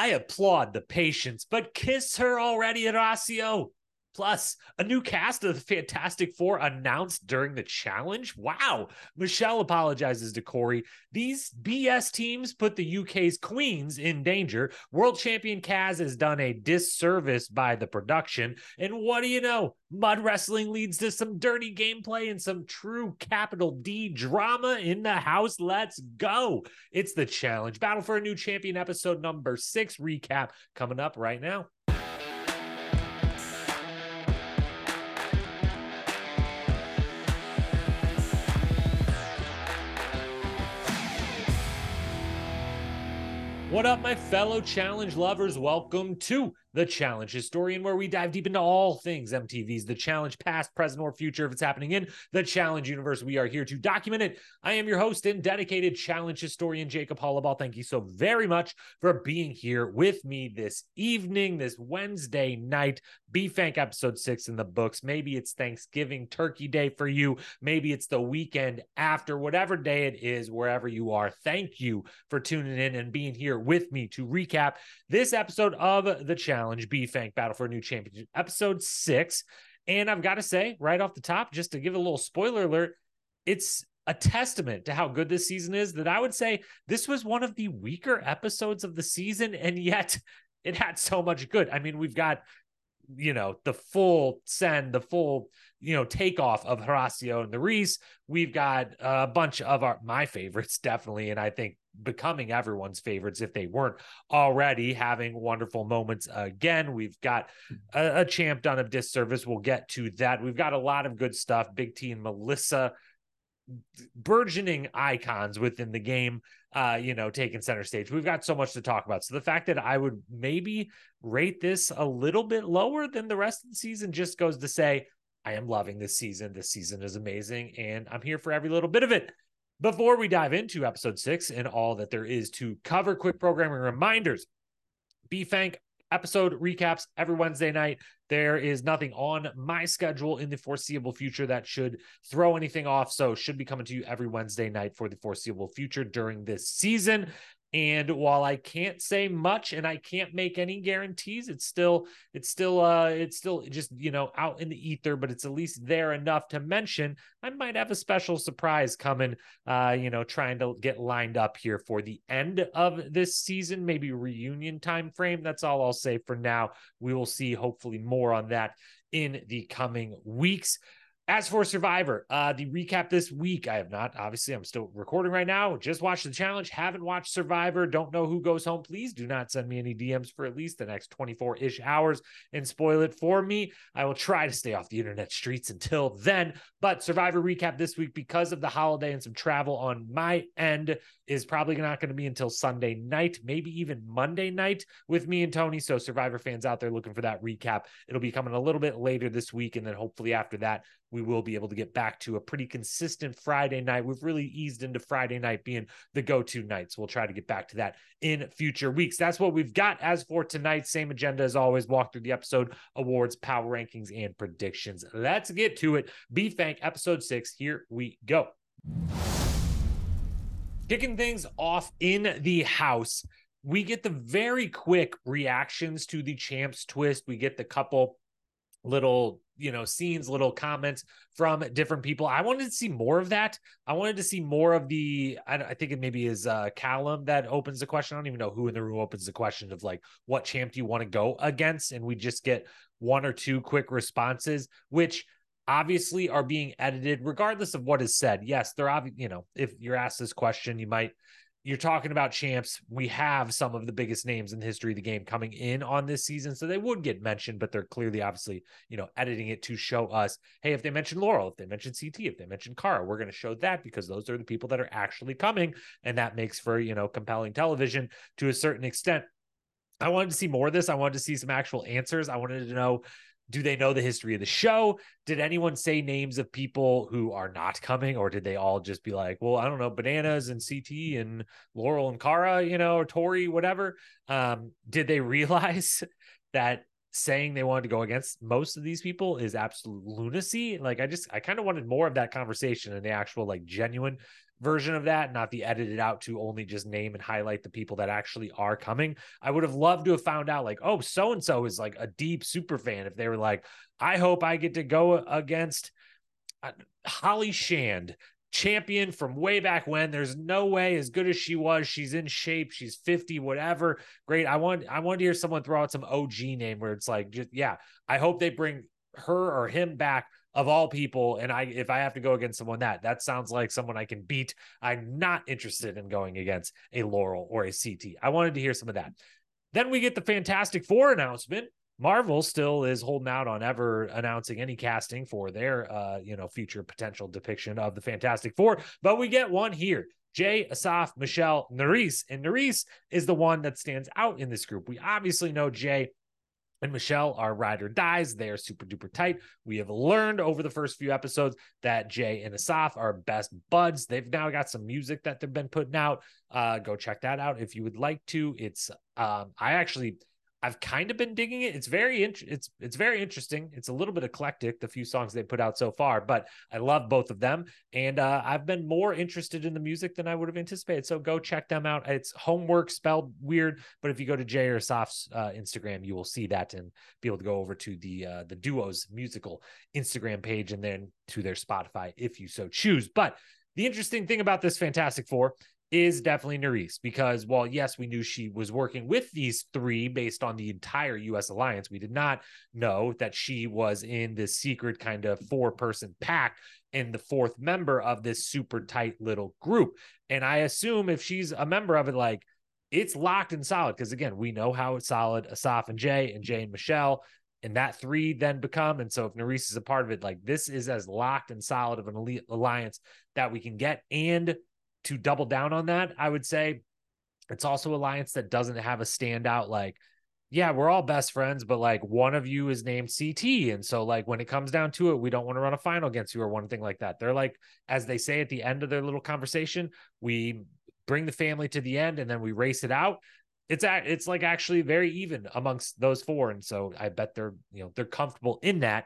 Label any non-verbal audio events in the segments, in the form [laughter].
I applaud the patience, but kiss her already, Horacio. Plus, a new cast of the Fantastic Four announced during the challenge. Wow. Michele apologizes to Corey. These BS teams put the UK's queens in danger. World champion Kaz has done a disservice by the production. And what do you know? Mud wrestling leads to some dirty gameplay and some true capital D drama in the house. Let's go. It's the challenge. Battle for a new champion episode number six recap coming up right now. What up, my fellow challenge lovers? Welcome to the Challenge Historian, where we dive deep into all things MTV's The Challenge, past, present, or future. If it's happening in the Challenge universe, we are here to document it. I am your host and dedicated Challenge Historian, Jacob Hollabaugh. Thank you so very much for being here with me this evening, this Wednesday night. B-Fank episode six in the books. Maybe it's Thanksgiving Turkey Day for you. Maybe it's the weekend after, whatever day it is, wherever you are. Thank you for tuning in and being here with me to recap this episode of the Challenge Challenge B-Fank Battle for a New Championship, episode six. And I've got to say, right off the top, just to give a little spoiler alert, it's a testament to how good this season is that I would say this was one of the weaker episodes of the season, and yet [laughs] it had so much good. I mean, we've got you know the full send the full you know takeoff of Horacio and the Reese. We've got a bunch of our my favorites [laughs] definitely, and I think becoming everyone's favorites if they weren't already having wonderful moments again. We've got a, a champ done of disservice. We'll get to that. We've got a lot of good stuff. Big T and Melissa burgeoning icons within the game uh you know taking center stage we've got so much to talk about so the fact that i would maybe rate this a little bit lower than the rest of the season just goes to say i am loving this season this season is amazing and i'm here for every little bit of it before we dive into episode six and all that there is to cover, quick programming reminders. B-Fank episode recaps every Wednesday night. There is nothing on my schedule in the foreseeable future that should throw anything off. So, should be coming to you every Wednesday night for the foreseeable future during this season. And while I can't say much and I can't make any guarantees, it's still it's still uh it's still just you know out in the ether, but it's at least there enough to mention I might have a special surprise coming uh you know trying to get lined up here for the end of this season, maybe reunion time frame. That's all I'll say for now. We will see hopefully more on that in the coming weeks. As for Survivor, uh, the recap this week, I have not. Obviously, I'm still recording right now. Just watched the challenge. Haven't watched Survivor. Don't know who goes home. Please do not send me any DMs for at least the next 24 ish hours and spoil it for me. I will try to stay off the internet streets until then. But Survivor recap this week because of the holiday and some travel on my end is probably not going to be until Sunday night, maybe even Monday night with me and Tony. So, Survivor fans out there looking for that recap, it'll be coming a little bit later this week. And then hopefully after that, we will be able to get back to a pretty consistent Friday night. We've really eased into Friday night being the go to night. So we'll try to get back to that in future weeks. That's what we've got as for tonight. Same agenda as always. Walk through the episode, awards, power rankings, and predictions. Let's get to it. B-Fank episode six. Here we go. Kicking things off in the house. We get the very quick reactions to the champs twist. We get the couple little you know scenes little comments from different people. I wanted to see more of that. I wanted to see more of the i, I think it maybe is uh callum that opens the question. I don't even know who in the room opens the question of like what champ do you want to go against? And we just get one or two quick responses which obviously are being edited regardless of what is said. Yes they're obvious you know if you're asked this question you might you're talking about champs. We have some of the biggest names in the history of the game coming in on this season, so they would get mentioned, but they're clearly, obviously, you know, editing it to show us, hey, if they mention Laurel, if they mention CT, if they mention Cara, we're going to show that because those are the people that are actually coming, and that makes for you know compelling television to a certain extent. I wanted to see more of this. I wanted to see some actual answers. I wanted to know do they know the history of the show? Did anyone say names of people who are not coming, or did they all just be like, well, I don't know, bananas and CT and Laurel and Cara, you know, or Tori, whatever? Um, did they [laughs] realize that saying they wanted to go against most of these people is absolute lunacy? Like, I just, I kind of wanted more of that conversation and the actual, like, genuine version of that, not the edited out to only just name and highlight the people that actually are coming. I would have loved to have found out, like, oh, so and so is like a deep super fan. If they were like, I hope I get to go against uh, Holly Shand, champion from way back when. There's no way as good as she was. She's in shape. She's 50, whatever. Great. I want I want to hear someone throw out some OG name where it's like, just yeah, I hope they bring her or him back of all people. And I if I have to go against someone that that sounds like someone I can beat. I'm not interested in going against a Laurel or a CT. I wanted to hear some of that. Then we get the Fantastic Four announcement Marvel still is holding out on ever announcing any casting for their uh, you know, future potential depiction of the Fantastic Four, but we get one here. Jay, Asaf, Michele, Nurys, and Nurys is the one that stands out in this group. We obviously know Jay and Michele are ride or dies. They are super duper tight. We have learned over the first few episodes that Jay and Asaf are best buds. They've now got some music that they've been putting out. Uh, go check that out if you would like to. It's um, I actually I've kind of been digging it. It's very int- it's it's very interesting. It's a little bit eclectic the few songs they put out so far, but I love both of them and uh, I've been more interested in the music than I would have anticipated. So go check them out. It's homework spelled weird, but if you go to Jay or Asaf's uh, Instagram, you will see that and be able to go over to the uh, the duo's musical Instagram page and then to their Spotify if you so choose. But the interesting thing about this Fantastic Four is definitely Nurys because while yes, we knew she was working with these three based on the entire US alliance, we did not know that she was in this secret kind of four person pack and the fourth member of this super tight little group. And I assume if she's a member of it, like it's locked and solid because again, we know how it's solid Asaf and Jay and Jay and Michele. And that three then become. And so if Nurys is a part of it, like this is as locked and solid of an elite alliance that we can get. And to double down on that, I would say it's also alliance that doesn't have a standout like yeah, we're all best friends, but like one of you is named CT. And so, like, when it comes down to it, we don't want to run a final against you or one thing like that. They're like, as they say at the end of their little conversation, we bring the family to the end and then we race it out. It's at, it's like actually very even amongst those four. And so I bet they're, you know, they're comfortable in that.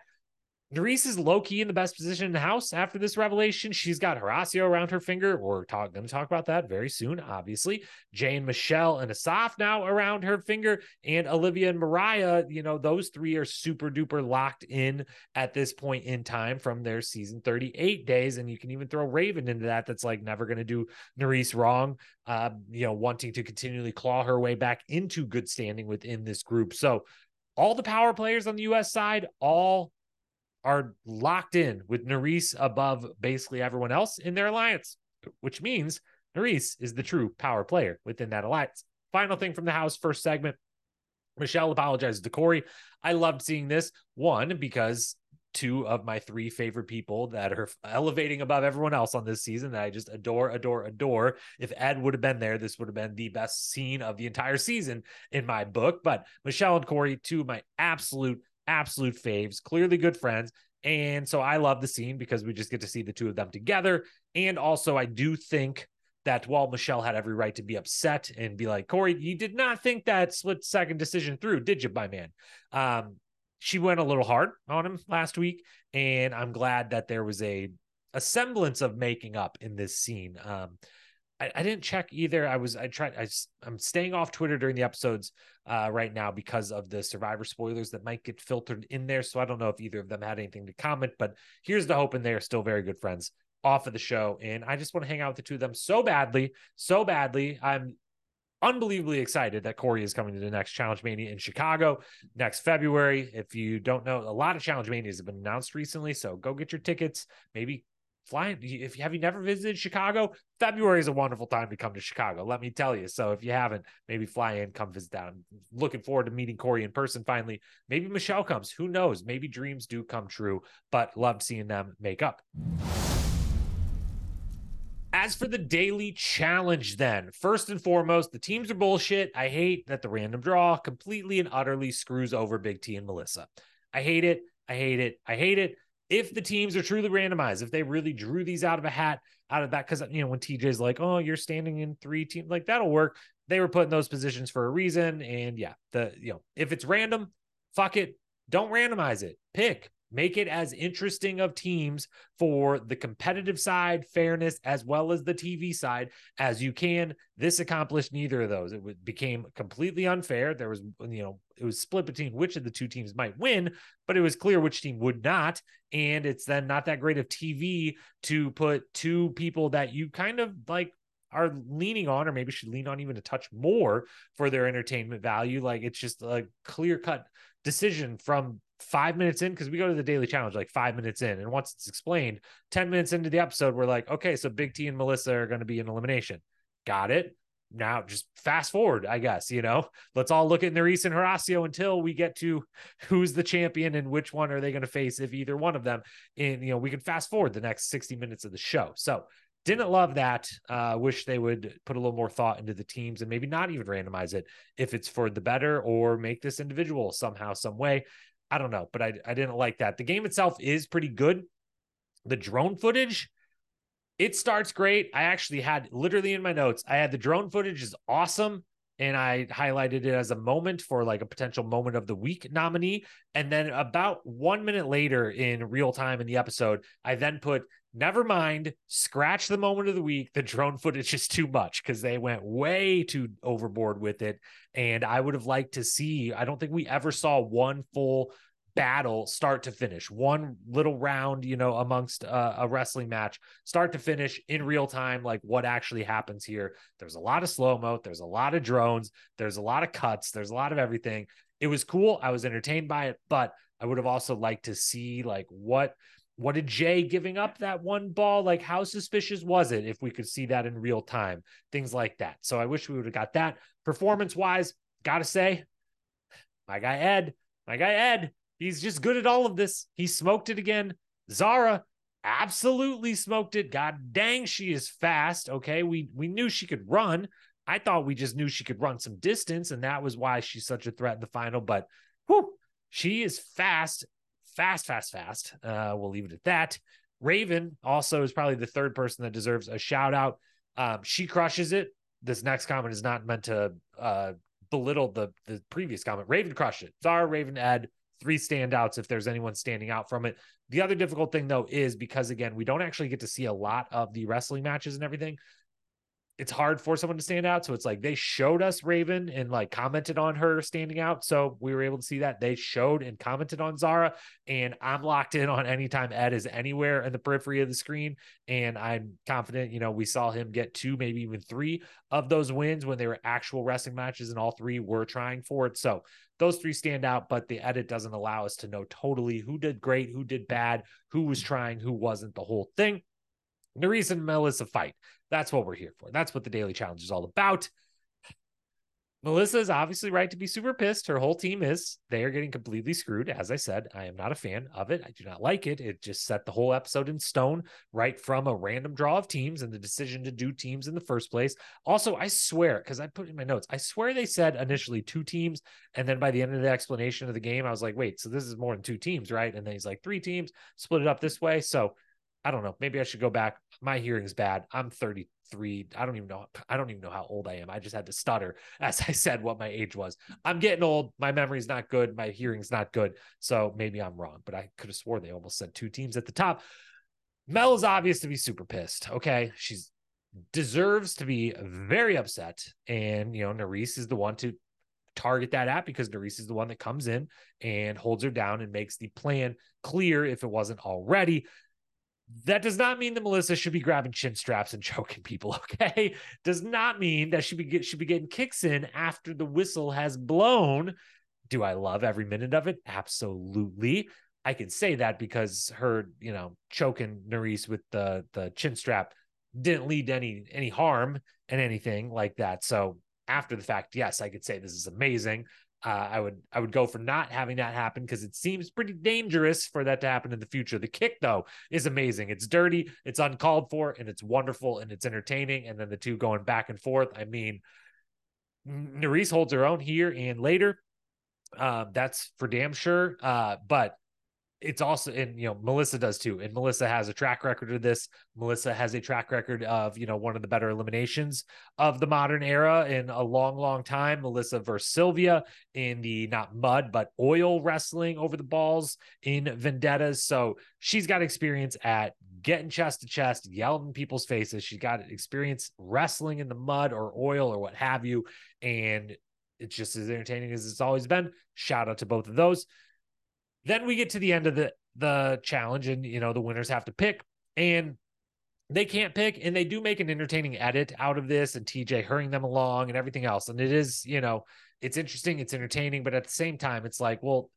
Nurys is low key in the best position in the house after this revelation. She's got Horacio around her finger. We're talk, going to talk about that very soon, obviously. Jane, Michele, and Asaf now around her finger, and Olivia and Mariah. You know, those three are super duper locked in at this point in time from their season 38 days. And you can even throw Raven into that. That's like never going to do Nurys wrong, uh, you know, wanting to continually claw her way back into good standing within this group. So, all the power players on the US side, all are locked in with Nurys above basically everyone else in their alliance, which means Nurys is the true power player within that alliance. Final thing from the house, first segment. Michele apologizes to Corey. I loved seeing this. One, because two of my three favorite people that are [laughs] elevating above everyone else on this season that I just adore, adore, adore. If Ed would have been there, this would have been the best scene of the entire season in my book. But Michele and Corey, two of my absolute absolute faves, clearly good friends. And so I love the scene because we just get to see the two of them together. And also, I do think that while Michele had every right to be upset and be like, Corey, you did not think that split second decision through, did you, my man? Um, she went a little hard on him last week. And I'm glad that there was a, a semblance of making up in this scene. Um, I, I, didn't check either. I was I tried I, I'm staying off Twitter during the episodes uh, right now because of the Survivor spoilers that might get filtered in there. So I don't know if either of them had anything to comment. But here's the hope, and they are still very good friends off of the show. And I just want to hang out with the two of them so badly, so badly. I'm unbelievably excited that Corey is coming to the next Challenge Mania in Chicago next February. If you don't know, a lot of Challenge Manias have been announced recently, so go get your tickets. Maybe flying if you have you never visited chicago february is a wonderful time to come to chicago let me tell you so if you haven't maybe fly in come visit down looking forward to meeting corey in person finally maybe michele comes who knows maybe dreams do come true but love seeing them make up as for the daily challenge, then, first and foremost, the teams are bullshit. I hate that the random draw completely and utterly screws over Big T and Melissa. I hate it. I hate it. I hate it if the teams are truly randomized, if they really drew these out of a hat, out of that, because you know when TJ's like, "Oh, you're standing in three teams," like that'll work. They were put in those positions for a reason, and yeah, the you know if it's random, fuck it, don't randomize it. Pick make it as interesting of teams for the competitive side, fairness, as well as the TV side as you can. This accomplished neither of those. It became completely unfair. There was, you know, it was split between which of the two teams might win, but it was clear which team would not. And it's then not that great of TV to put two people that you kind of like are leaning on, or maybe should lean on even a touch more for their entertainment value. Like it's just a clear cut decision from five minutes in because we go to the daily challenge like five minutes in and once it's explained 10 minutes into the episode we're like okay so big t and melissa are going to be in elimination got it now just fast forward i guess you know let's all look at Nurys and horacio until we get to who's the champion and which one are they going to face if either one of them and you know we can fast forward the next 60 minutes of the show so didn't love that. Uh, wish they would put a little more thought into the teams and maybe not even randomize it if it's for the better or make this individual somehow, some way. I don't know, but I, I didn't like that. The game itself is pretty good. The drone footage, it starts great. I actually had literally in my notes, I had the drone footage is awesome. And I highlighted it as a moment for like a potential moment of the week nominee. And then about one minute later in real time in the episode, I then put never mind, scratch the moment of the week. The drone footage is too much because they went way too overboard with it. And I would have liked to see, I don't think we ever saw one full battle start to finish one little round you know amongst uh, a wrestling match start to finish in real time like what actually happens here there's a lot of slow mo there's a lot of drones there's a lot of cuts there's a lot of everything it was cool i was entertained by it but i would have also liked to see like what what did Jay giving up that one ball? Like, how suspicious was it if we could see that in real time? Things like that. So I wish we would have got that. Performance wise, gotta say, my guy Ed, my guy Ed, he's just good at all of this. He smoked it again. Zara absolutely smoked it. God dang, she is fast. Okay. We we knew she could run. I thought we just knew she could run some distance, and that was why she's such a threat in the final. But whew, she is fast fast, fast, fast. Uh, we'll leave it at that. Raven also is probably the third person that deserves a shout out. Um, she crushes it. This next comment is not meant to uh, belittle the the previous comment. Raven crushed it. Zara, Raven, Ed, three standouts if there's anyone standing out from it. The other difficult thing though is because again, we don't actually get to see a lot of the wrestling matches and everything it's hard for someone to stand out. So it's like they showed us Raven and like commented on her standing out. So we were able to see that. They showed and commented on Zara. And I'm locked in on anytime Ed is anywhere in the periphery of the screen. And I'm confident, you know, we saw him get two, maybe even three of those wins when they were actual wrestling matches, and all three were trying for it. So those three stand out, but the edit doesn't allow us to know totally who did great, who did bad, who was trying, who wasn't the whole thing. The reason Mel is a fight. That's what we're here for. That's what the daily challenge is all about. Melissa is obviously right to be super pissed. Her whole team is. They are getting completely screwed. As I said, I am not a fan of it. I do not like it. It just set the whole episode in stone right from a random draw of teams and the decision to do teams in the first place. Also, I swear, because I put in my notes, I swear they said initially two teams. And then by the end of the explanation of the game, I was like, wait, so this is more than two teams, right? And then he's like, three teams, split it up this way. So I don't know. Maybe I should go back. My hearing's bad. I'm 33. I don't even know. I don't even know how old I am. I just had to stutter [laughs] as I said what my age was. I'm getting old. My memory's not good. My hearing's not good. So maybe I'm wrong, but I could have swore they almost said two teams at the top. Mel is obvious to be super pissed. Okay. She's deserves to be very upset. And, you know, Nurys is the one to target that at because Nurys is the one that comes in and holds her down and makes the plan clear if it wasn't already that does not mean that Melissa should be grabbing chin straps and [laughs] choking people. Okay, does not mean that she be get, should be getting kicks in after the whistle has blown. Do I love every minute of it? Absolutely. I can say that because her, you know, choking Nurys with the the chin strap didn't lead to any any harm and anything like that. So after the fact, yes, I could say this is amazing. Uh, I would I would go for not having that happen because it seems pretty dangerous for that to happen in the future. The kick though is amazing. It's dirty, it's uncalled for, and it's wonderful and it's entertaining. And then the two going back and forth. I mean, Nurys holds her own here and later. Uh, that's for damn sure. Uh, but it's also and you know Melissa does too, and Melissa has a track record of this. Melissa has a track record of you know one of the better eliminations of the modern era in a long, long time. Melissa versus Sylvia in the not mud but oil wrestling over the balls in Vendettas. So she's got experience at getting chest to chest, yelling in people's faces. She's got experience wrestling in the mud or oil or what have you, and it's just as entertaining as it's always been. Shout out to both of those. Then we get to the end of the the challenge, and you know the winners have to pick, and they can't pick, and they do make an entertaining edit out of this, and TJ hurrying them along and everything else, and it is you know it's interesting, it's entertaining, but at the same time, it's like well.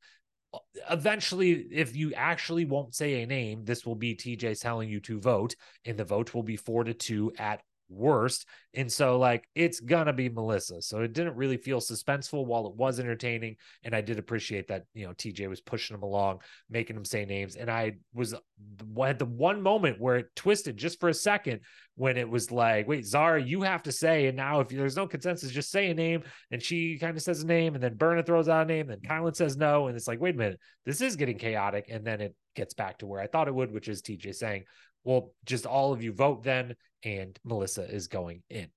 Eventually, if you actually won't say a name, this will be TJ telling you to vote, and the vote will be four to two at worst. And so, like, it's gonna be Melissa. So it didn't really feel suspenseful while it was entertaining. And I did appreciate that, you know, TJ was pushing him along, making him say names. And I was had the one moment where it twisted just for a second when it was like, wait, Zara, you have to say. And now, if there's no consensus, just say a name. And she kind of says a name, and then Berna throws out a name, then Kyland says no. And it's like, wait a minute, this is getting chaotic. And then it gets back to where I thought it would, which is TJ saying, well, just all of you vote then, and Melissa is going in.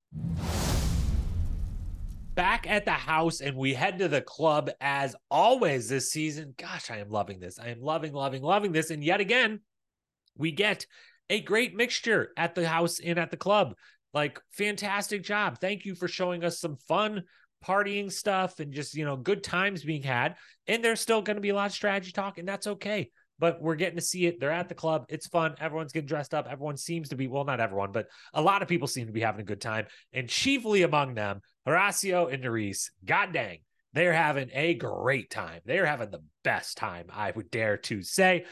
Back at the house, and we head to the club as always this season. Gosh, I am loving this. I am loving, loving, loving this. And yet again, we get a great mixture at the house and at the club. Like, fantastic job. Thank you for showing us some fun partying stuff and just, you know, good times being had. And there's still going to be a lot of strategy talk, and that's okay but we're getting to see it. They're at the club. It's fun. Everyone's getting dressed up. Everyone seems to be, well, not everyone, but a lot of people seem to be having a good time. And chiefly among them, Horacio and Nurys, god dang, they're having a great time. They're having the best time, I would dare to say.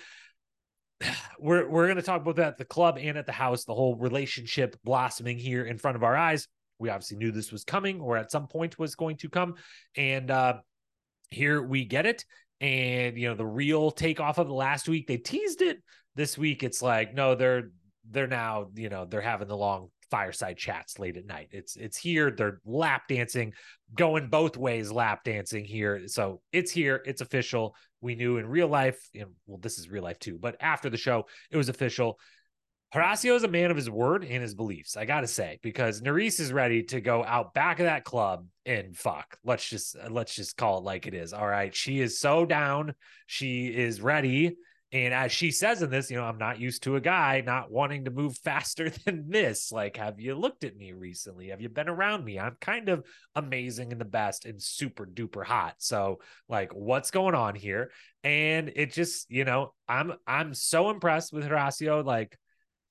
[sighs] We're, we're going to talk about that at the club and at the house, the whole relationship blossoming here in front of our eyes. We obviously knew this was coming or at some point was going to come. And uh, here we get it and you know the real takeoff of the last week they teased it. This week it's like no they're they're now you know they're having the long fireside chats late at night. It's it's here. They're lap dancing going both ways lap dancing here. So it's here. It's official. We knew in real life and well this is real life too but after the show it was official Horacio is a man of his word and his beliefs, I gotta say, because Nurys is ready to go out back of that club and fuck. Let's just uh, let's just call it like it is. All right. She is so down. She is ready. And as she says in this, you know, I'm not used to a guy not wanting to move [laughs] faster than this. Like, have you looked at me recently? Have you been around me? I'm kind of amazing and the best and super duper hot. So, like, what's going on here? And it just, you know, I'm I'm so impressed with Horacio. Like,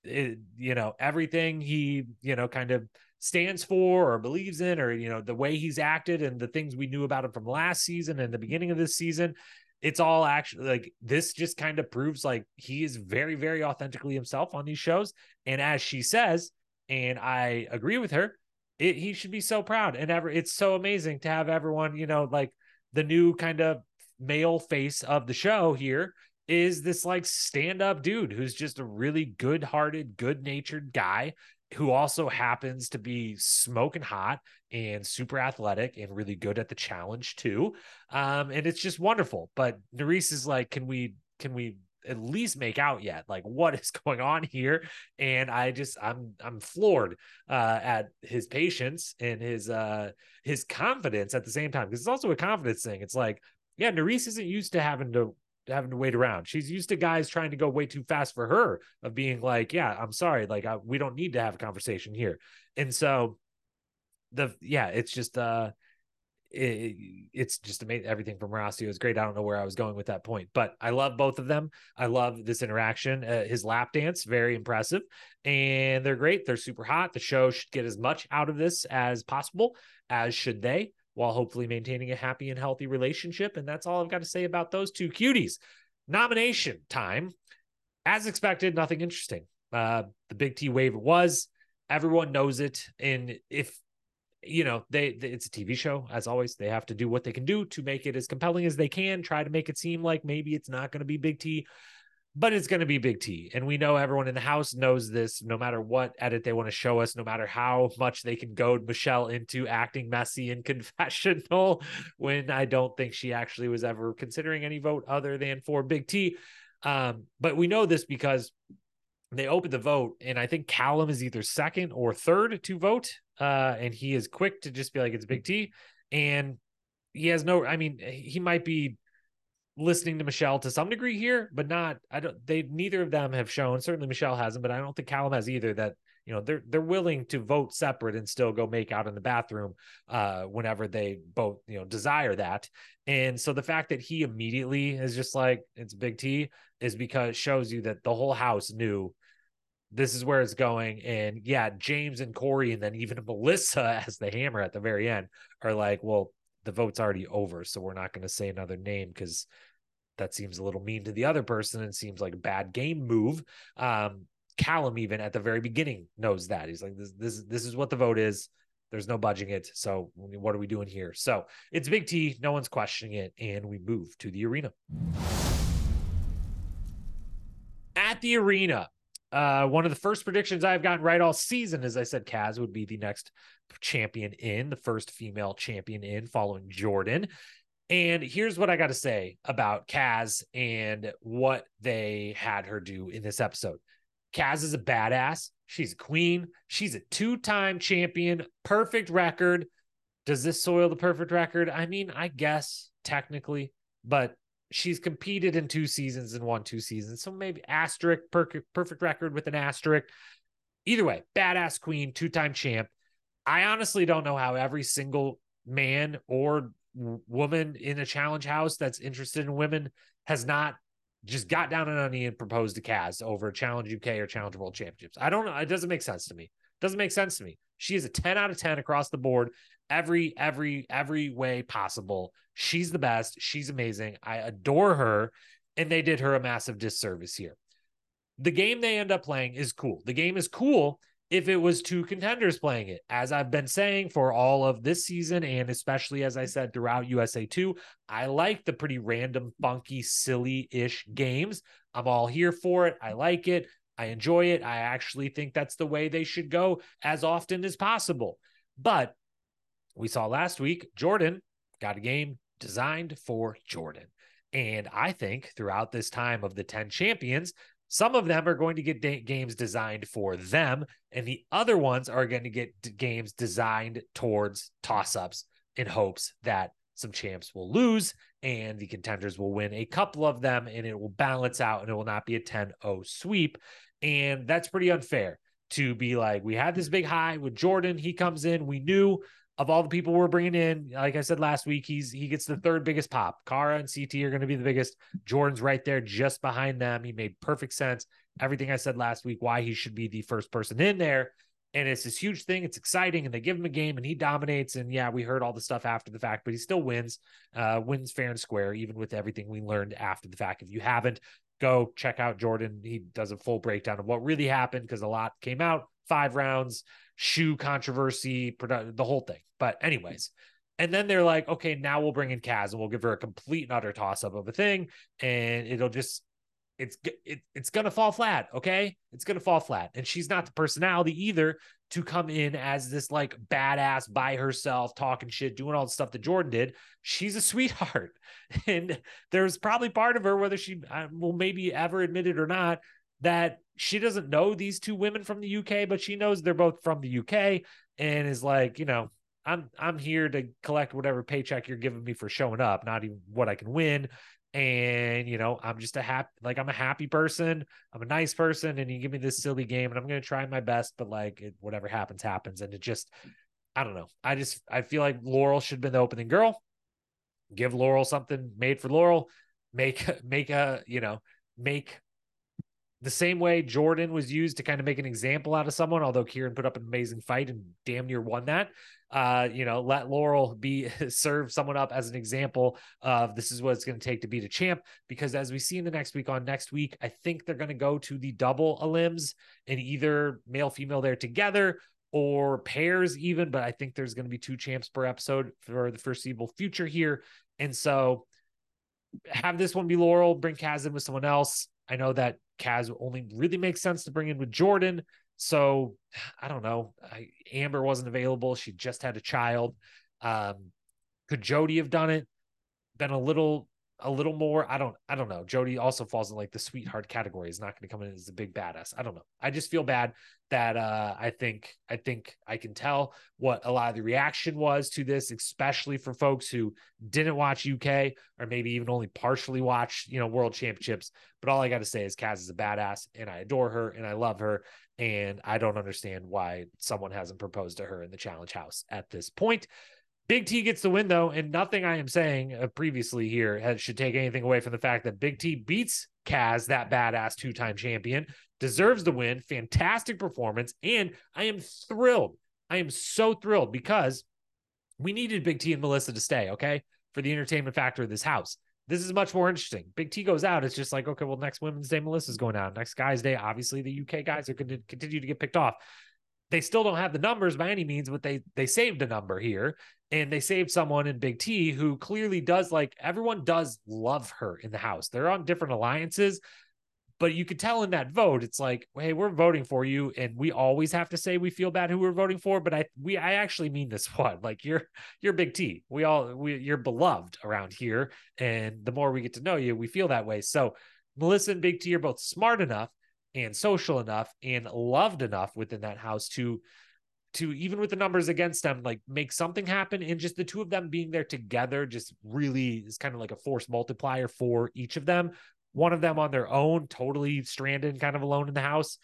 it, you know everything he you know kind of stands for or believes in or you know the way he's acted and the things we knew about him from last season and the beginning of this season it's all actually like this just kind of proves like he is very very authentically himself on these shows. And as she says and i agree with her it, he should be so proud. And ever it's so amazing to have everyone you know like the new kind of male face of the show here is this like stand up dude who's just a really good hearted, good natured guy who also happens to be smoking hot and super athletic and really good at the challenge too. Um, and it's just wonderful. But Nurys is like, can we, can we at least make out yet like what [laughs] is going on here and i just i'm i'm floored uh at his patience and his uh his confidence at the same time because it's also a confidence thing it's like yeah Nurys isn't used to having to having to wait around. She's used to guys trying to go way too fast for her of being like, yeah, I'm sorry. Like I, we don't need to have a conversation here. And so the, yeah, it's just, uh, it, it's just amazing. Everything from Horacio is great. I don't know where I was going with that point, but I love both of them. I love this interaction. Uh, his lap dance, very impressive, and they're great. They're super hot. The show should get as much out of this as possible, as should they while hopefully maintaining a happy and healthy relationship. And that's all I've got to say about those two cuties. Nomination time. As expected, nothing interesting. Uh, the Big T wave it was. Everyone knows it. And if you know they, they, it's a tv show as always they have to do what they can do to make it as compelling as they can try to make it seem like maybe it's not going to be big t but it's going to be Big T. And we know everyone in the house knows this no matter what edit they want to show us, no matter how much they can goad Michele into acting messy and [laughs] confessional when I don't think she actually was ever considering any vote other than for Big T. Um, but we know this because they opened the vote, and I think Callum is either second or third to vote. Uh, and he is quick to just be like, it's Big T. And he has no, I mean, he might be listening to Michele to some degree here, but not, I don't, they, neither of them have shown, certainly Michele hasn't, but I don't think Callum has either that, you know, they're, they're willing to vote separate and still go make out in the bathroom, uh, whenever they both, you know, desire that. And so the fact that he immediately is just like, it's Big T is because shows you that the whole house knew this is where it's going. And yeah, James and Corey, and then even [laughs] Melissa as the hammer at the very end are like, well, the vote's already over. So we're not going to say another name because that seems a little mean to the other person and seems like a bad game move. Um, Callum, even at the very beginning, knows that. He's like, this, this, this is what the vote is. There's no budging it. So what are we doing here? So it's Big T. No one's questioning it. And we move to the arena. At the arena, uh, one of the first predictions I've gotten right all season, as I said, Kaz would be the next champion in, the first female champion in, following Jordan. And here's what I got to say about Kaz and what they had her do in this episode. Kaz is a badass. She's a queen. She's a two time champion, perfect record. Does this soil the perfect record? I mean, I guess technically, but she's competed in two seasons and won two seasons. So maybe asterisk, per- perfect record with an asterisk. Either way, badass queen, two time champ. I honestly don't know how every single man or woman in a challenge house that's interested in women has not just got down on knee and proposed to Kaz over Challenge UK or Challenge World Championships. I don't know. It doesn't make sense to me. It Doesn't make sense to me. She is a 10 out of 10 across the board, every, every, every way possible. She's the best. She's amazing. I adore her. And they did her a massive disservice here. The game they end up playing is cool. The game is cool if it was two contenders playing it. As I've been saying for all of this season, and especially as I said throughout USA 2, I like the pretty random, funky, silly ish games. I'm all here for it. I like it. I enjoy it. I actually think that's the way they should go as often as possible. But we saw last week, Jordan got a game designed for Jordan. And I think throughout this time of the 10 champions, some of them are going to get games designed for them, and the other ones are going to get games designed towards toss ups in hopes that some champs will lose and the contenders will win a couple of them, and it will balance out and it will not be a 10 0 sweep. And that's pretty unfair to be like, we had this big high with Jordan. He comes in. We knew of all the people we're bringing in, like I said last week, he's he gets the third biggest pop. Cara and CT are going to be the biggest. Jordan's right there, just behind them. He made perfect sense. Everything I said last week, why he should be the first person in there. And it's this huge thing. It's exciting, and they give him a game, and he dominates. And yeah, we heard all the stuff after the fact, but he still wins. Uh, wins fair and square, even with everything we learned after the fact. If you haven't, go check out Jordan. He does a full breakdown of what really happened because a lot came out. Five rounds, shoe controversy, the whole thing. But anyways, and then they're like, okay, now we'll bring in Kaz and we'll give her a complete and utter toss up of a thing, and it'll just it's it, it's gonna fall flat. Okay, it's gonna fall flat, and she's not the personality either to come in as this like badass by herself, talking shit, doing all the stuff that Jordan did. She's a sweetheart, [laughs] and there's probably part of her, whether she uh, will maybe ever admit it or not, that she doesn't know these two women from the UK, but she knows they're both from the UK, and is like, you know, I'm I'm here to collect whatever paycheck you're giving me for showing up, not even what I can win. And you know, I'm just a happy like I'm a happy person. I'm a nice person, and you give me this silly game, and I'm gonna try my best, but like it, whatever happens, happens. And it just I don't know. I just I feel like Laurel should have been the opening girl. Give Laurel something made for Laurel. Make [laughs] make a you know make the same way Jordan was used to kind of make an example out of someone, although Kieran put up an amazing fight and damn near won that. Uh, you know, let Laurel be [laughs] serve someone up as an example of this is what it's going to take to beat a champ. Because as we see in the next week on next week, I think they're going to go to the double elims and either male female there together or pairs even. But I think there's going to be two champs per episode for the foreseeable future here, and so have this one be Laurel, bring Kaz in with someone else. I know that Kaz only really makes sense to bring in with Jordan. So [sighs] I don't know. I, Amber wasn't available. She just had a child. Um, could Jody have done it? Been a little a little more. I don't I don't know. Jody also falls in like the sweetheart category. Is not going to come in as a big badass. I don't know. I just feel bad that uh I think I think I can tell what a lot of the reaction was to this, especially for folks who didn't watch UK or maybe even only partially watch, you know, world championships. But all I got to say is Kaz is a badass and I adore her and I love her. And I don't understand why someone hasn't proposed to her in the challenge house at this point. Big T gets the win though, and nothing I am saying uh, previously here has, should take anything away from the fact that Big T beats Kaz, that badass two-time champion, deserves the win. Fantastic performance, and I am thrilled. I am so thrilled because we needed Big T and Melissa to stay, okay, for the entertainment factor of this house. This is much more interesting. Big T goes out. It's just like, okay, well, next Women's Day, Melissa's going out. Next Guys Day, obviously, the UK guys are going to continue to get picked off they still don't have the numbers by any means, but they they saved a number here and they saved someone in Big T who clearly does like everyone does love her in the house. They're on different alliances, but you could tell in that vote, it's like, hey, we're voting for you, and we always have to say we feel bad who we're voting for. But I we I actually mean this [laughs] one. Like you're you're Big T. We all we you're beloved around here, and the more we get to know you, we feel that way. So Melissa and Big T are both smart enough and social enough and loved enough within that house to to even with the numbers against them like make something happen. And just the two of them being there together just really is kind of like a force multiplier for each of them. One of them on their own totally stranded kind of alone in the house.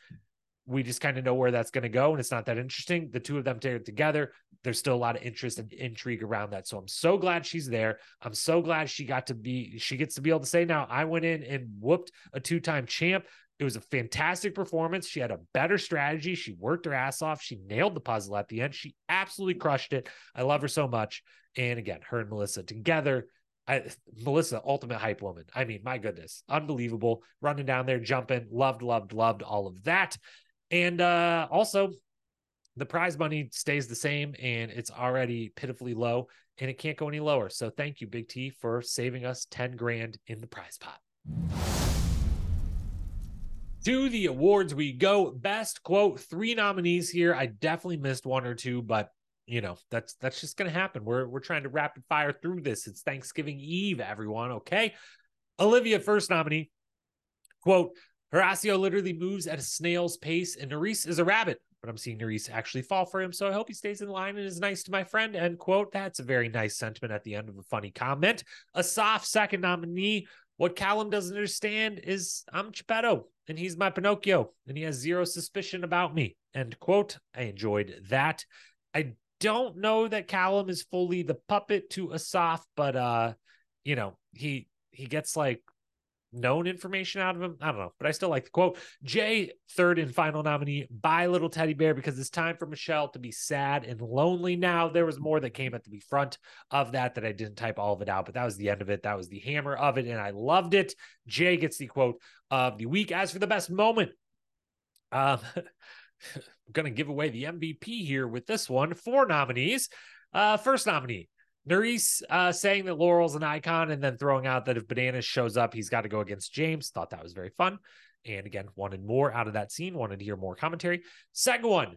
We just kind of know where that's going to go and it's not that interesting. The two of them together there's still a lot of interest and intrigue around that. So i'm so glad she's there. I'm so glad she got to be she gets to be able to say now i went in and whooped a two-time champ it was a fantastic performance. She had a better strategy. She worked her ass off. She nailed the puzzle at the end. She absolutely crushed it. I love her so much. And again, her and Melissa together. I, Melissa, ultimate hype woman. I mean, my goodness, unbelievable. Running down there, jumping, loved, loved, loved all of that. And uh, also, the prize money stays the same and it's already pitifully low and it can't go any lower. So thank you, Big T, for saving us 10 grand in the prize pot to the awards we go. Best quote, three nominees here. I definitely missed one or two, but you know, that's that's just gonna happen. We're we're trying to rapid fire through this. It's Thanksgiving Eve, everyone. Okay. Olivia, first nominee. Quote, Horacio literally moves at a snail's pace, and Nurys is a rabbit. But I'm seeing Nurys actually fall for him, so I hope he stays in line and is nice to my friend. End quote. That's a very nice sentiment at the end of a funny comment. A soft second nominee. What Callum doesn't understand is I'm Geppetto and he's my Pinocchio and he has zero suspicion about me. End quote. I enjoyed that. I don't know that Callum is fully the puppet to Asaf, but uh, you know, he he gets like known information out of him. I don't know, but I still like the quote. Jay, third and final nominee, Bye Little Teddy Bear, because it's time for Michele to be sad and lonely now. There was more that came at the front of that that I didn't type all of it out, but that was the end of it. That was the hammer of it, and I loved it. Jay gets the quote of the week. As for the best moment, um, [laughs] I'm to give away the MVP here with this one. Four nominees. Uh, first nominee, Nurys uh, saying that Laurel's an icon and then throwing out that if Bananas shows up, he's got to go against James. Thought that was very fun. And again, wanted more out of that scene, wanted to hear more commentary. Second one,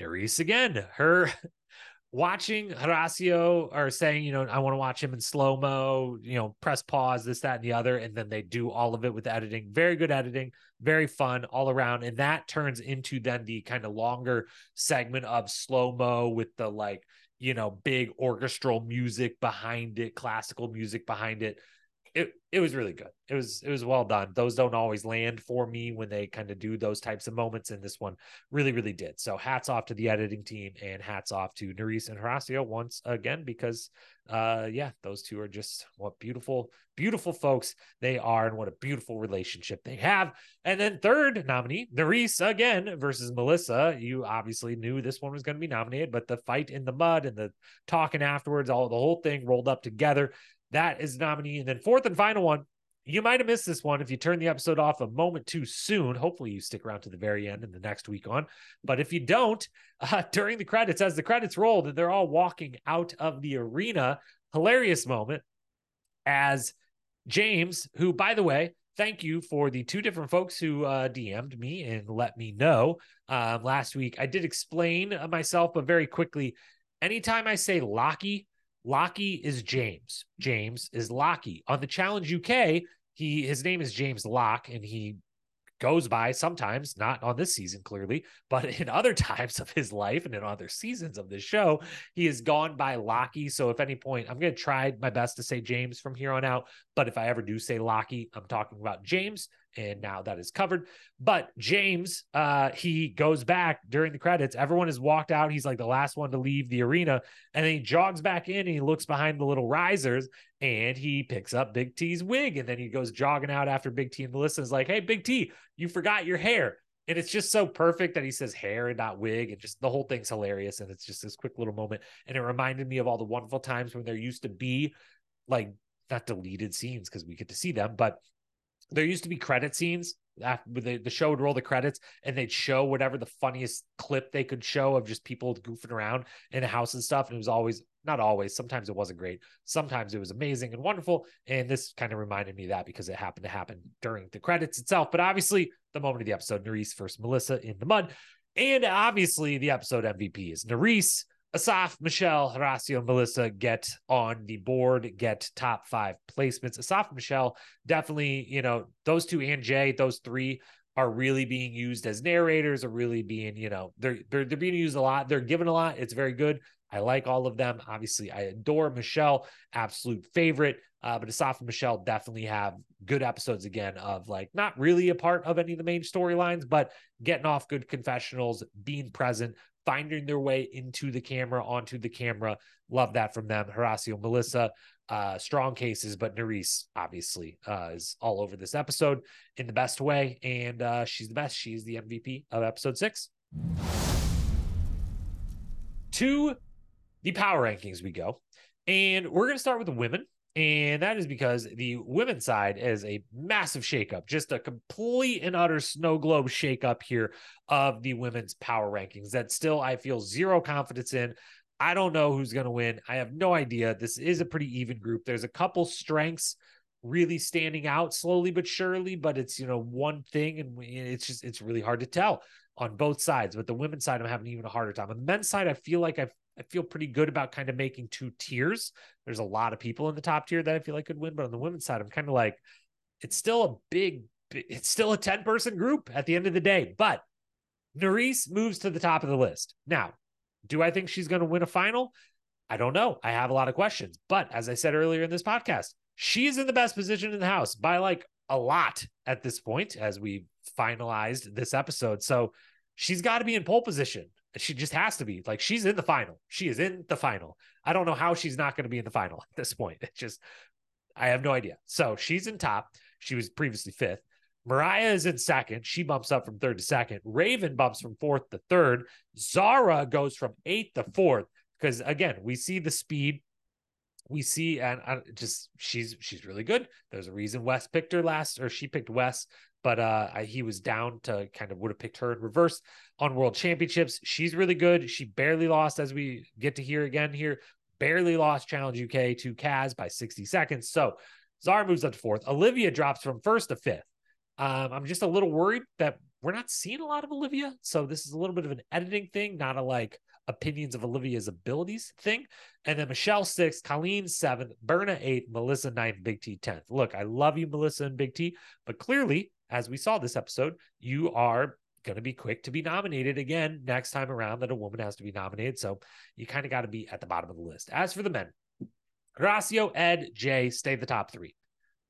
Nurys again. Her [laughs] watching Horacio or saying, you know, I want to watch him in slow mo, you know, press pause, this, that, and the other. And then they do all of it with editing. Very good editing, very fun all around. And that turns into then the kind of longer segment of slow mo with the like, you know, big orchestral music behind it, classical music behind it. It it was really good. It was it was well done. Those don't always land for me when they kind of do those types of moments, and this one really really did. So hats off to the editing team and hats off to Nurys and Horacio once again because uh yeah, those two are just what beautiful beautiful folks they are and what a beautiful relationship they have. And then third nominee, Nurys again versus Melissa. You obviously knew this one was going to be nominated, but the fight in the mud and the talking afterwards, all the whole thing rolled up together. That is nominee. And then fourth and final one, you might have missed this one if you turn the episode off a moment too soon. Hopefully, you stick around to the very end and the next week on. But if you don't, [laughs] uh, during the credits, as the credits rolled and they're all walking out of the arena, hilarious moment as James, who, by the way, thank you for the two different folks who uh, DM'd me and let me know um, last week. I did explain myself, but very quickly, anytime I say Lockie, Lockie is James. James is Lockie. On the Challenge UK, he his name is James Lock, and he goes by sometimes, not on this season clearly, [laughs] but in other times of his life and in other seasons of this show, he has gone by Lockie. So if any point, I'm going to try my best to say James from here on out. But if I ever do say Lockie, I'm talking about James and now that is covered. But James, uh, he goes back during the credits. Everyone has walked out. He's like the last one to leave the arena, and then he jogs back in and he looks behind the little risers and he picks up Big T's wig, and then he goes jogging out after Big T and Melissa is like, "Hey, Big T, you forgot your hair." And it's just so perfect that he says hair and not wig. And just the whole thing's hilarious. And it's just this quick little moment. And it reminded me of all the wonderful times when there used to be like not deleted scenes because we get to see them, but there used to be credit scenes after the, the show would roll the credits and they'd show whatever the funniest clip they could show of just people goofing around in the house and stuff. And it was always not always, sometimes it wasn't great. Sometimes it was amazing and wonderful. And this kind of reminded me of that because it happened to happen during the credits itself. But obviously, the moment of the episode, Nurys versus Melissa in the mud. And obviously, the episode MVP is Nurys Asaf, Michele, Horacio, and Melissa get on the board, get top five placements. Asaf Michele definitely, you know, those two and Jay, those three are really being used as narrators, are really being, you know, they're they're they're being used a lot. They're given a lot. It's very good. I like all of them. Obviously, I adore Michele, absolute favorite. Uh, but Asaf and Michele definitely have good episodes again of like not really a part of any of the main storylines, but getting off good confessionals, being present, finding their way into the camera, onto the camera. Love that from them. Horacio, Melissa, uh, strong cases, but Nurys obviously uh, is all over this episode in the best way. And uh, she's the best. She's the MVP of episode six. To the power rankings we go. And we're going to start with the women. And that is because the women's side is a massive shakeup, just a complete and utter snow globe shakeup here of the women's power rankings that still I feel zero confidence in. I don't know who's going to win. I have no idea. This is a pretty even group. There's a couple strengths really standing out slowly but surely, but it's, you know, one thing and it's just, it's really hard to tell on both sides. But the women's side, I'm having even a harder time. On the men's side, I feel like I've I feel pretty good about kind of making two tiers. There's a lot of people in the top tier that I feel like could win, but on the women's side, I'm kind of like, it's still a big, it's still a 10 person group at the end of the day. But Nurys moves to the top of the list. Now, do I think she's going to win a final? I don't know. I have a lot of questions. But as I said earlier in this podcast, she's in the best position in the house by like a lot at this point as we finalized this episode. So she's got to be in pole position. She just has to be like she's in the final. She is in the final. I don't know how she's not going to be in the final [laughs] at this point. It's just I have no idea. So she's in top. She was previously fifth. Mariah is in second. She bumps up from third to second. Raven bumps from fourth to third. Zara goes from eighth to fourth because again, we see the speed. We see and uh, just she's she's really good. There's a reason Wes picked her last, or she picked Wes but uh, I, he was down to kind of would have picked her in reverse on world championships. She's really good. She barely lost, as we get to hear again here, barely lost Challenge UK to Kaz by 60 seconds. So Zara moves up to fourth. Olivia drops from first to fifth. Um, I'm just a little worried that we're not seeing a lot of Olivia. So this is a little bit of an editing thing, not a like opinions of Olivia's abilities thing. And then Michele sixth, Colleen seventh, Berna eighth, Melissa ninth, Big T tenth. Look, I love you, Melissa and Big T, but clearly as we saw this episode, you are going to be quick to be nominated again next time around that a woman has to be nominated. So you kind of got to be at the bottom of the list. As for the men, Horacio, Ed, Jay stay the top three.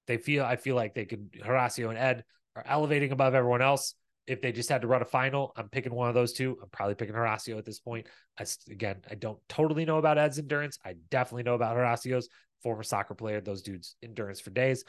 They feel, I feel like they could, Horacio and Ed are elevating above everyone else. If they just had to run a final, I'm picking one of those two. I'm probably picking Horacio at this point. I, again, I don't totally know about Ed's endurance. I definitely know about Horacio's former soccer player. Those dudes endurance for days.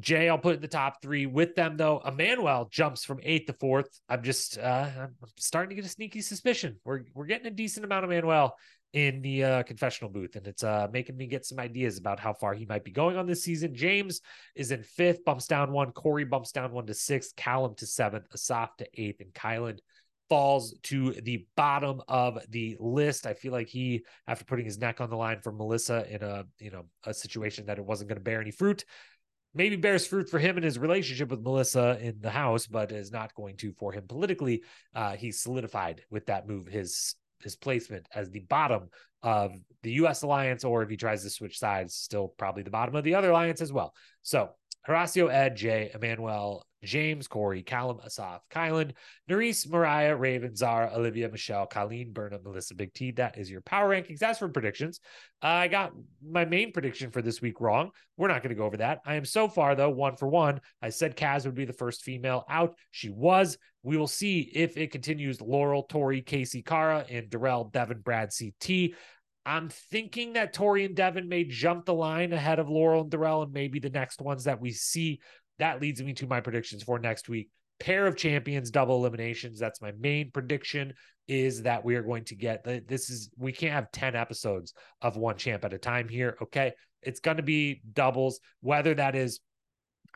Jay, I'll put in the top three with them though. Emanuel jumps from eighth to fourth. I'm just uh, I'm starting to get a sneaky suspicion. We're we're getting a decent amount of Manuel in the uh, confessional booth, and it's uh, making me get some ideas about how far he might be going on this season. James is in fifth, bumps down one. Corey bumps down one to sixth. Callum to seventh. Asaf to eighth, and Kyland falls to the bottom of the list. I feel like he, after putting his neck on the line for Melissa in a you know a situation that it wasn't going to bear any fruit, maybe bears fruit for him in his relationship with Melissa in the house, but is not going to for him politically. Uh, he's solidified with that move his his placement as the bottom of the US alliance, or if he tries to switch sides, still probably the bottom of the other alliance as well. So Horacio, Ed, Jay, Emanuel, James, Corey, Callum, Asaf, Kyland, Nurys, Mariah, Raven, Zara, Olivia, Michele, Colleen, Berna, Melissa, Big T. That is your power rankings. As for predictions, uh, I got my main prediction for this week wrong. We're not going to go over that. I am so far, though, one for one. I said Kaz would be the first female out. She was. We will see if it continues Laurel, Tori, Casey, Cara, and Darrell, Devin, Brad, CT. I'm thinking that Tori and Devin may jump the line ahead of Laurel and Darrell and maybe the next ones that we see that leads me to my predictions for next week. Pair of champions, double eliminations. That's my main prediction is that we are going to get this is we can't have 10 episodes of one champ at a time here. Okay. It's going to be doubles, whether that is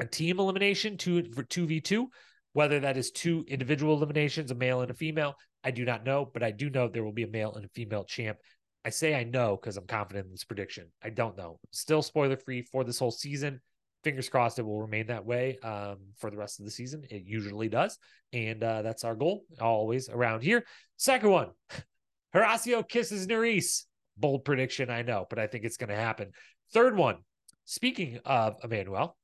a team elimination two for 2v2, whether that is two individual eliminations, a male and a female. I do not know, but I do know there will be a male and a female champ. I say I know because I'm confident in this prediction. I don't know. Still spoiler free for this whole season fingers crossed it will remain that way um, for the rest of the season. It usually does. And uh, that's our goal always around here. Second one [laughs] Horacio kisses Nurys. Bold prediction, I know, but I think it's going to happen. Third one, speaking of Emanuel,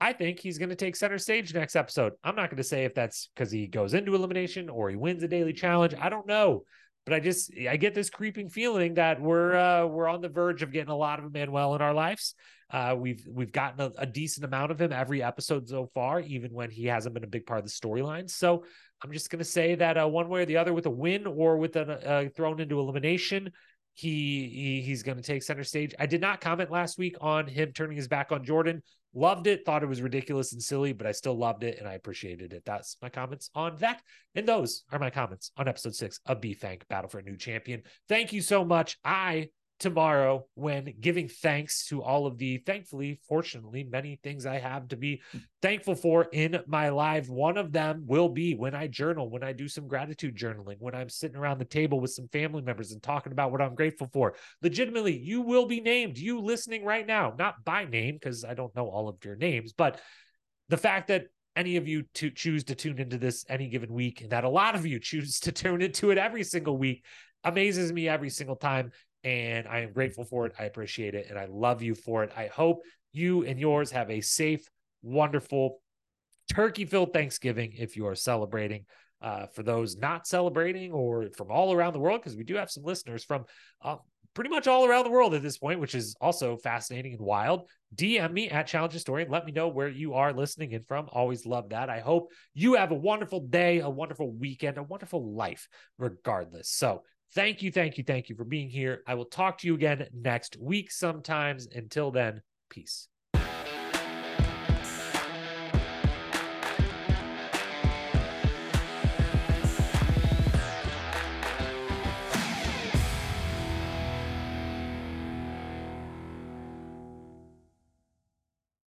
I think he's going to take center stage next episode. I'm not going to say if that's because he goes into elimination or he wins a daily challenge. I don't know but I just I get this creeping feeling that we're uh, we're on the verge of getting a lot of Emanuel in our lives. Uh, we've we've gotten a, a, decent amount of him every episode so far, even when he hasn't been a big part of the storyline. So I'm just gonna say that uh, one way or the other, with a win or with a uh, thrown into elimination, he, he he's going to take center stage. I did not comment last week on him turning his back on Jordan. Loved it, thought it was ridiculous and silly, but I still loved it and I appreciated it. That's my comments on that. And those are my comments on episode six of B Thank Battle for a New Champion. Thank you so much. I tomorrow when giving thanks to all of the thankfully fortunately many things i have to be thankful for in my life. One of them will be when i journal when i do some gratitude journaling when i'm sitting around the table with some family members and talking about what i'm grateful for. Legitimately you will be named. You listening right now not by name because i don't know all of your names but the fact that any of you to choose to tune into this any given week and that a lot of you [laughs] choose to tune into it every single week amazes me every single time and I am grateful for it. I appreciate it, and I love you for it. I hope you and yours have a safe, wonderful, turkey-filled Thanksgiving if you are celebrating. Uh, for those not celebrating or from all around the world, because we do have some listeners from uh, pretty much all around the world at this point, which is also fascinating and wild. DM me at Challenge Historian. Let me know where you are listening in from. Always love that. I hope you have a wonderful day, a wonderful weekend, a wonderful life, regardless. So Thank you, thank you, thank you for being here. I will talk to you again next week sometimes. Until then, peace.